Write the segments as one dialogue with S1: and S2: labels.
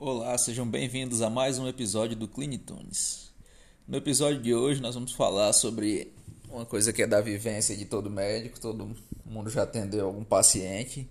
S1: Olá, sejam bem-vindos a mais um episódio do Clinitunes. No episódio de hoje nós vamos falar sobre uma coisa que é da vivência de todo médico, todo mundo já atendeu algum paciente,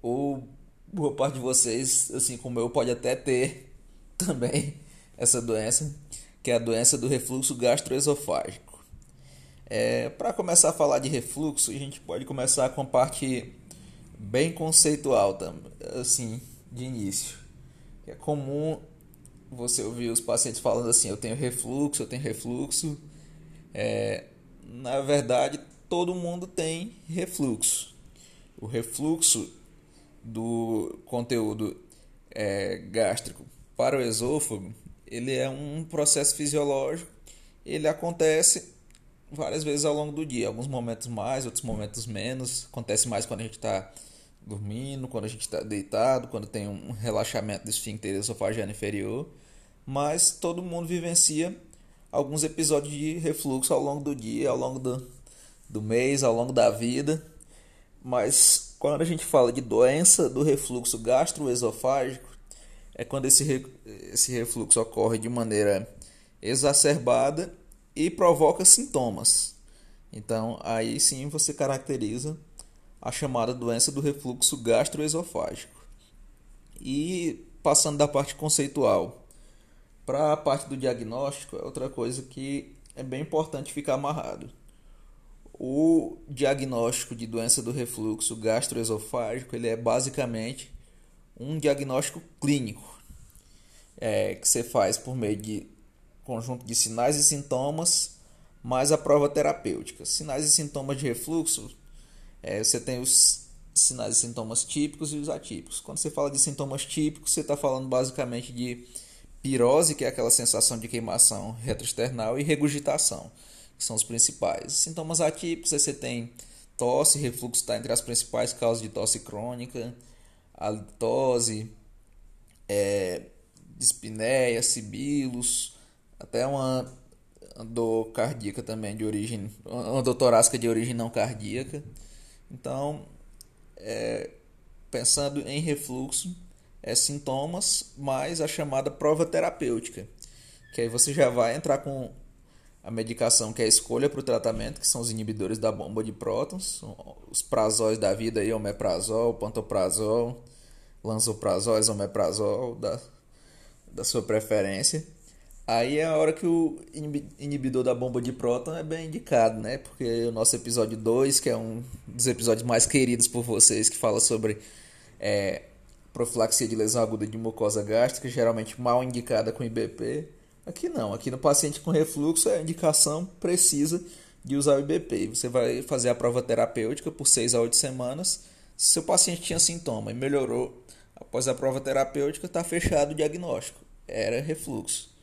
S1: ou boa parte de vocês, assim como eu, pode até ter também essa doença, que é a doença do refluxo gastroesofágico. É, Para começar a falar de refluxo, a gente pode começar com a parte bem conceitual, assim, de início. É comum você ouvir os pacientes falando assim: eu tenho refluxo, eu tenho refluxo. É, na verdade, todo mundo tem refluxo. O refluxo do conteúdo é, gástrico para o esôfago, ele é um processo fisiológico. Ele acontece várias vezes ao longo do dia, alguns momentos mais, outros momentos menos. Acontece mais quando a gente está dormindo, quando a gente está deitado, quando tem um relaxamento do esfíncter esofagiano inferior, mas todo mundo vivencia alguns episódios de refluxo ao longo do dia, ao longo do, do mês, ao longo da vida. Mas quando a gente fala de doença do refluxo gastroesofágico, é quando esse, esse refluxo ocorre de maneira exacerbada e provoca sintomas. Então, aí sim você caracteriza a chamada doença do refluxo gastroesofágico. E passando da parte conceitual para a parte do diagnóstico, é outra coisa que é bem importante ficar amarrado. O diagnóstico de doença do refluxo gastroesofágico ele é basicamente um diagnóstico clínico é, que você faz por meio de conjunto de sinais e sintomas mais a prova terapêutica. Sinais e sintomas de refluxo é, você tem os sinais e sintomas típicos e os atípicos. Quando você fala de sintomas típicos, você está falando basicamente de pirose, que é aquela sensação de queimação retroesternal, e regurgitação, que são os principais. Sintomas atípicos, você tem tosse, refluxo está entre as principais causas de tosse crônica, halitose, é, dispneia, sibilos, até uma dor cardíaca também de origem, uma dor torácica de origem não cardíaca. Então, é, pensando em refluxo, é sintomas mais a chamada prova terapêutica, que aí você já vai entrar com a medicação que é a escolha para o tratamento, que são os inibidores da bomba de prótons, os prazóis da vida, aí, omeprazol, pantoprazol, lanzoprazol, omeprazol, da, da sua preferência. Aí é a hora que o inibidor da bomba de próton é bem indicado, né? Porque o nosso episódio 2, que é um dos episódios mais queridos por vocês, que fala sobre é, profilaxia de lesão aguda de mucosa gástrica, geralmente mal indicada com IBP. Aqui não, aqui no paciente com refluxo é a indicação precisa de usar o IBP. Você vai fazer a prova terapêutica por 6 a 8 semanas. Se seu paciente tinha sintoma e melhorou após a prova terapêutica, está fechado o diagnóstico. Era refluxo.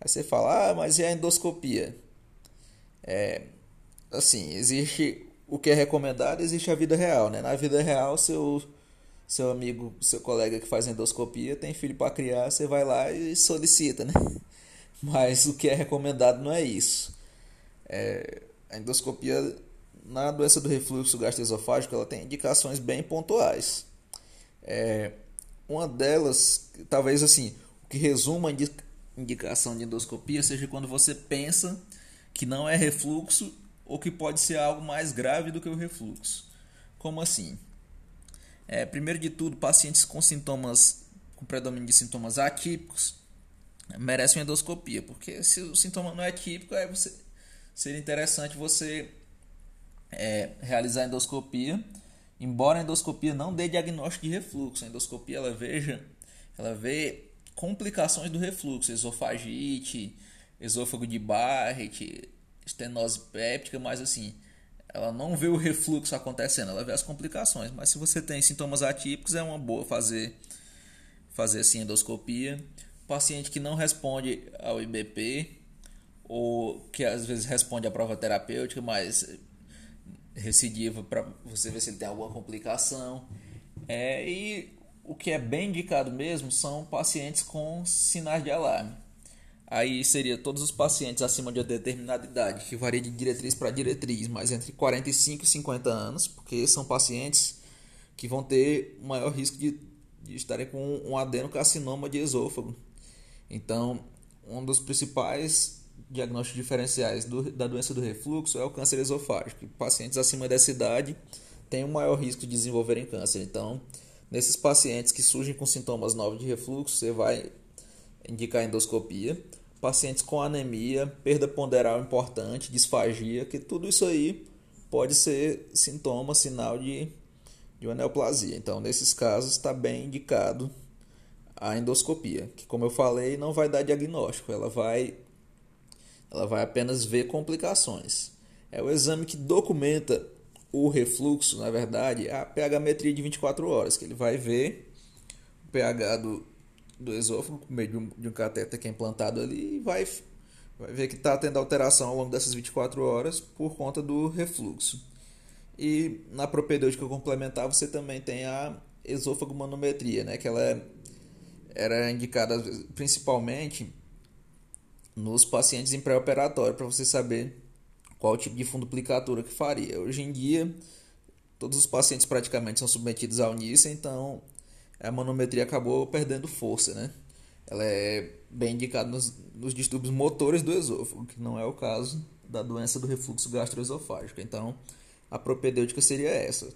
S1: Aí você fala, ah, mas e a endoscopia? É, assim, existe o que é recomendado, existe a vida real, né? Na vida real, seu seu amigo, seu colega que faz endoscopia tem filho para criar, você vai lá e solicita, né? Mas o que é recomendado não é isso. É, a endoscopia na doença do refluxo gastroesofágico ela tem indicações bem pontuais. É, uma delas, talvez assim, o que resuma indicação de endoscopia seja quando você pensa que não é refluxo ou que pode ser algo mais grave do que o refluxo. Como assim? É, primeiro de tudo, pacientes com sintomas com predomínio de sintomas atípicos merecem uma endoscopia, porque se o sintoma não é típico, é você, seria interessante você é, realizar a endoscopia, embora a endoscopia não dê diagnóstico de refluxo, a endoscopia ela veja, ela vê complicações do refluxo, esofagite, esôfago de Barrett, estenose péptica, mas assim, ela não vê o refluxo acontecendo, ela vê as complicações. Mas se você tem sintomas atípicos, é uma boa fazer fazer assim endoscopia. Paciente que não responde ao IBP ou que às vezes responde à prova terapêutica, mas recidiva para você ver se ele tem alguma complicação. É, e o que é bem indicado mesmo são pacientes com sinais de alarme. Aí seria todos os pacientes acima de uma determinada idade, que varia de diretriz para diretriz, mas entre 45 e 50 anos, porque são pacientes que vão ter maior risco de de estarem com um adenocarcinoma de esôfago. Então, um dos principais diagnósticos diferenciais do, da doença do refluxo é o câncer esofágico. Pacientes acima dessa idade têm um maior risco de desenvolverem câncer. Então, nesses pacientes que surgem com sintomas novos de refluxo, você vai indicar endoscopia. Pacientes com anemia, perda ponderal importante, disfagia, que tudo isso aí pode ser sintoma, sinal de, de uma neoplasia. Então, nesses casos, está bem indicado a endoscopia, que como eu falei, não vai dar diagnóstico, ela vai ela vai apenas ver complicações. É o exame que documenta o refluxo, na verdade, é a pH-metria de 24 horas, que ele vai ver o pH do, do esôfago por meio de um, de um cateter que é implantado ali e vai, vai ver que está tendo alteração ao longo dessas 24 horas por conta do refluxo. E na propedêutica complementar você também tem a esôfago-manometria, né, que ela é era indicada principalmente nos pacientes em pré-operatório para você saber qual tipo de funduplicatura que faria. Hoje em dia, todos os pacientes praticamente são submetidos ao Nissen, então a manometria acabou perdendo força, né? Ela é bem indicada nos, nos distúrbios motores do esôfago, que não é o caso da doença do refluxo gastroesofágico. Então, a propedêutica seria essa.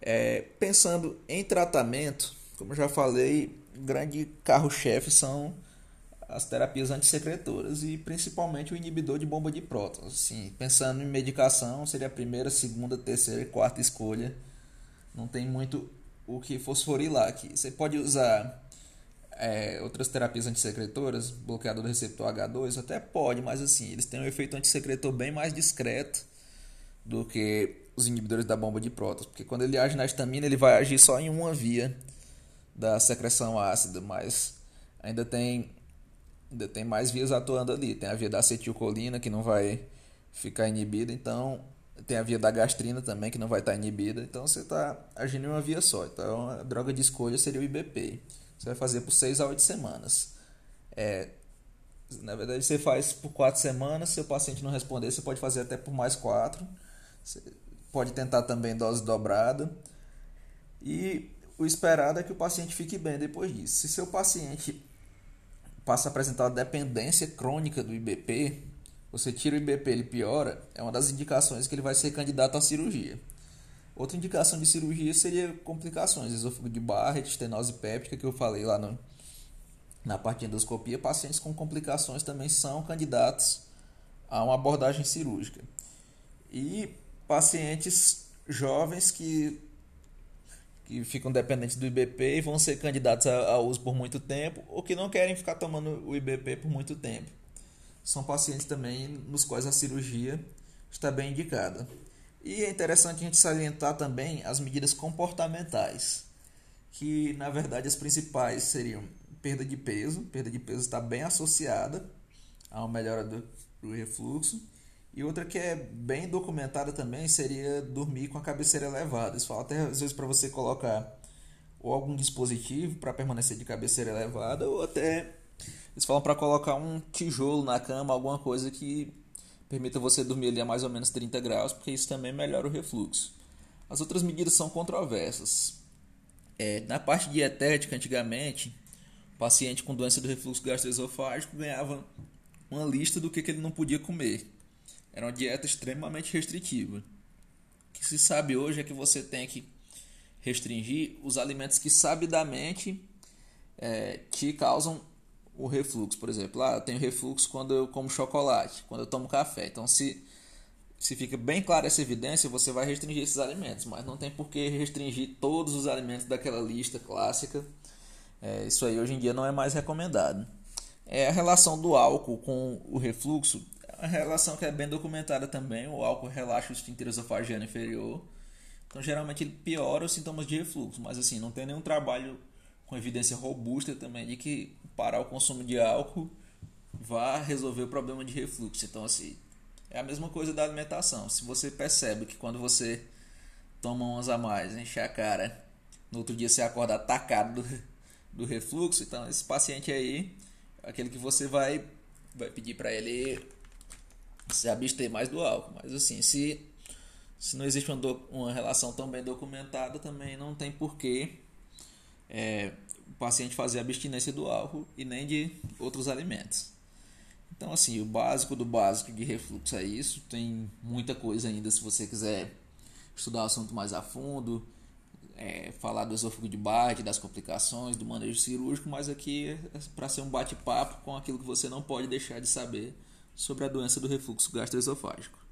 S1: É, pensando em tratamento, como já falei, grande carro-chefe são as terapias antissecretoras e principalmente o inibidor de bomba de prótons. Assim, pensando em medicação, seria a primeira, segunda, terceira e quarta escolha. Não tem muito o que fosforilar aqui. Você pode usar é, outras terapias antissecretoras, bloqueador do receptor H2, até pode, mas assim, eles têm um efeito antissecretor bem mais discreto do que os inibidores da bomba de prótons, porque quando ele age na histamina, ele vai agir só em uma via da secreção ácida, mas ainda tem ainda tem mais vias atuando ali. Tem a via da acetilcolina que não vai ficar inibida, então tem a via da gastrina também que não vai estar inibida, então você está agindo em uma via só. Então a droga de escolha seria o IBP. Você vai fazer por 6 a 8 semanas. É, na verdade, você faz por 4 semanas. Se o paciente não responder, você pode fazer até por mais 4. Você pode tentar também dose dobrada. E o esperado é que o paciente fique bem depois disso. Se seu paciente passa a apresentar dependência crônica do IBP, você tira o IBP, ele piora, é uma das indicações que ele vai ser candidato à cirurgia. Outra indicação de cirurgia seria complicações, esôfago de Barrett, estenose péptica, que eu falei lá no, na parte de endoscopia. Pacientes com complicações também são candidatos a uma abordagem cirúrgica. E pacientes jovens que que ficam dependentes do IBP e vão ser candidatos a, uso por muito tempo ou que não querem ficar tomando o IBP por muito tempo. São pacientes também nos quais a cirurgia está bem indicada. E é interessante a gente salientar também as medidas comportamentais, que na verdade as principais seriam perda de peso, perda de peso está bem associada a uma melhora do, do refluxo e outra que é bem documentada também seria dormir com a cabeceira elevada. Eles falam até às vezes para você colocar ou algum dispositivo para permanecer de cabeceira elevada ou até eles falam para colocar um tijolo na cama, alguma coisa que permita você dormir ali a mais ou menos 30 graus, porque isso também melhora o refluxo. As outras medidas são controversas. É, na parte dietética, antigamente, o paciente com doença do refluxo gastroesofágico ganhava uma lista do que, que ele não podia comer. Era uma dieta extremamente restritiva. O que se sabe hoje é que você tem que restringir os alimentos que sabidamente é, te causam o refluxo. Por exemplo, ah, eu tenho refluxo quando eu como chocolate, quando eu tomo café. Então, se, se fica bem clara essa evidência, você vai restringir esses alimentos. Mas não tem por que restringir todos os alimentos daquela lista clássica. É, isso aí hoje em dia não é mais recomendado. É a relação do álcool com o refluxo a relação que é bem documentada também, o álcool relaxa o esfíncter esofagiano inferior. Então, geralmente ele piora os sintomas de refluxo, mas assim, não tem nenhum trabalho com evidência robusta também de que parar o consumo de álcool vá resolver o problema de refluxo. Então, assim, é a mesma coisa da alimentação. Se você percebe que quando você toma umas a mais, enche a cara, no outro dia você acorda atacado do, do refluxo, então esse paciente aí, aquele que você vai, vai pedir para ele se abster mais do álcool. Mas assim, se, se não existe uma, do, uma relação tão bem documentada, também não tem porquê é, o paciente fazer abstinência do álcool e nem de outros alimentos. Então, assim, o básico do básico de refluxo é isso. Tem muita coisa ainda se você quiser estudar o assunto mais a fundo, é, falar do esôfago de Barrett, das complicações, do manejo cirúrgico, mas aqui é para ser um bate-papo com aquilo que você não pode deixar de saber sobre a doença do refluxo gastroesofágico.